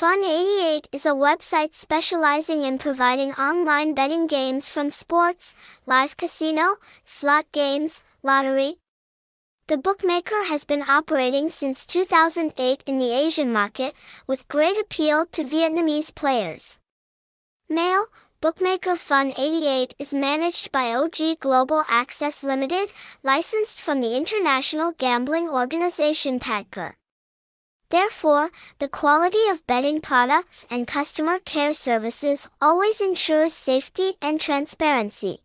Fun88 is a website specializing in providing online betting games from sports, live casino, slot games, lottery. The bookmaker has been operating since 2008 in the Asian market, with great appeal to Vietnamese players. Mail, Bookmaker Fun 88 is managed by OG Global Access Limited, licensed from the international gambling organization PAGCOR. Therefore, the quality of betting products and customer care services always ensures safety and transparency.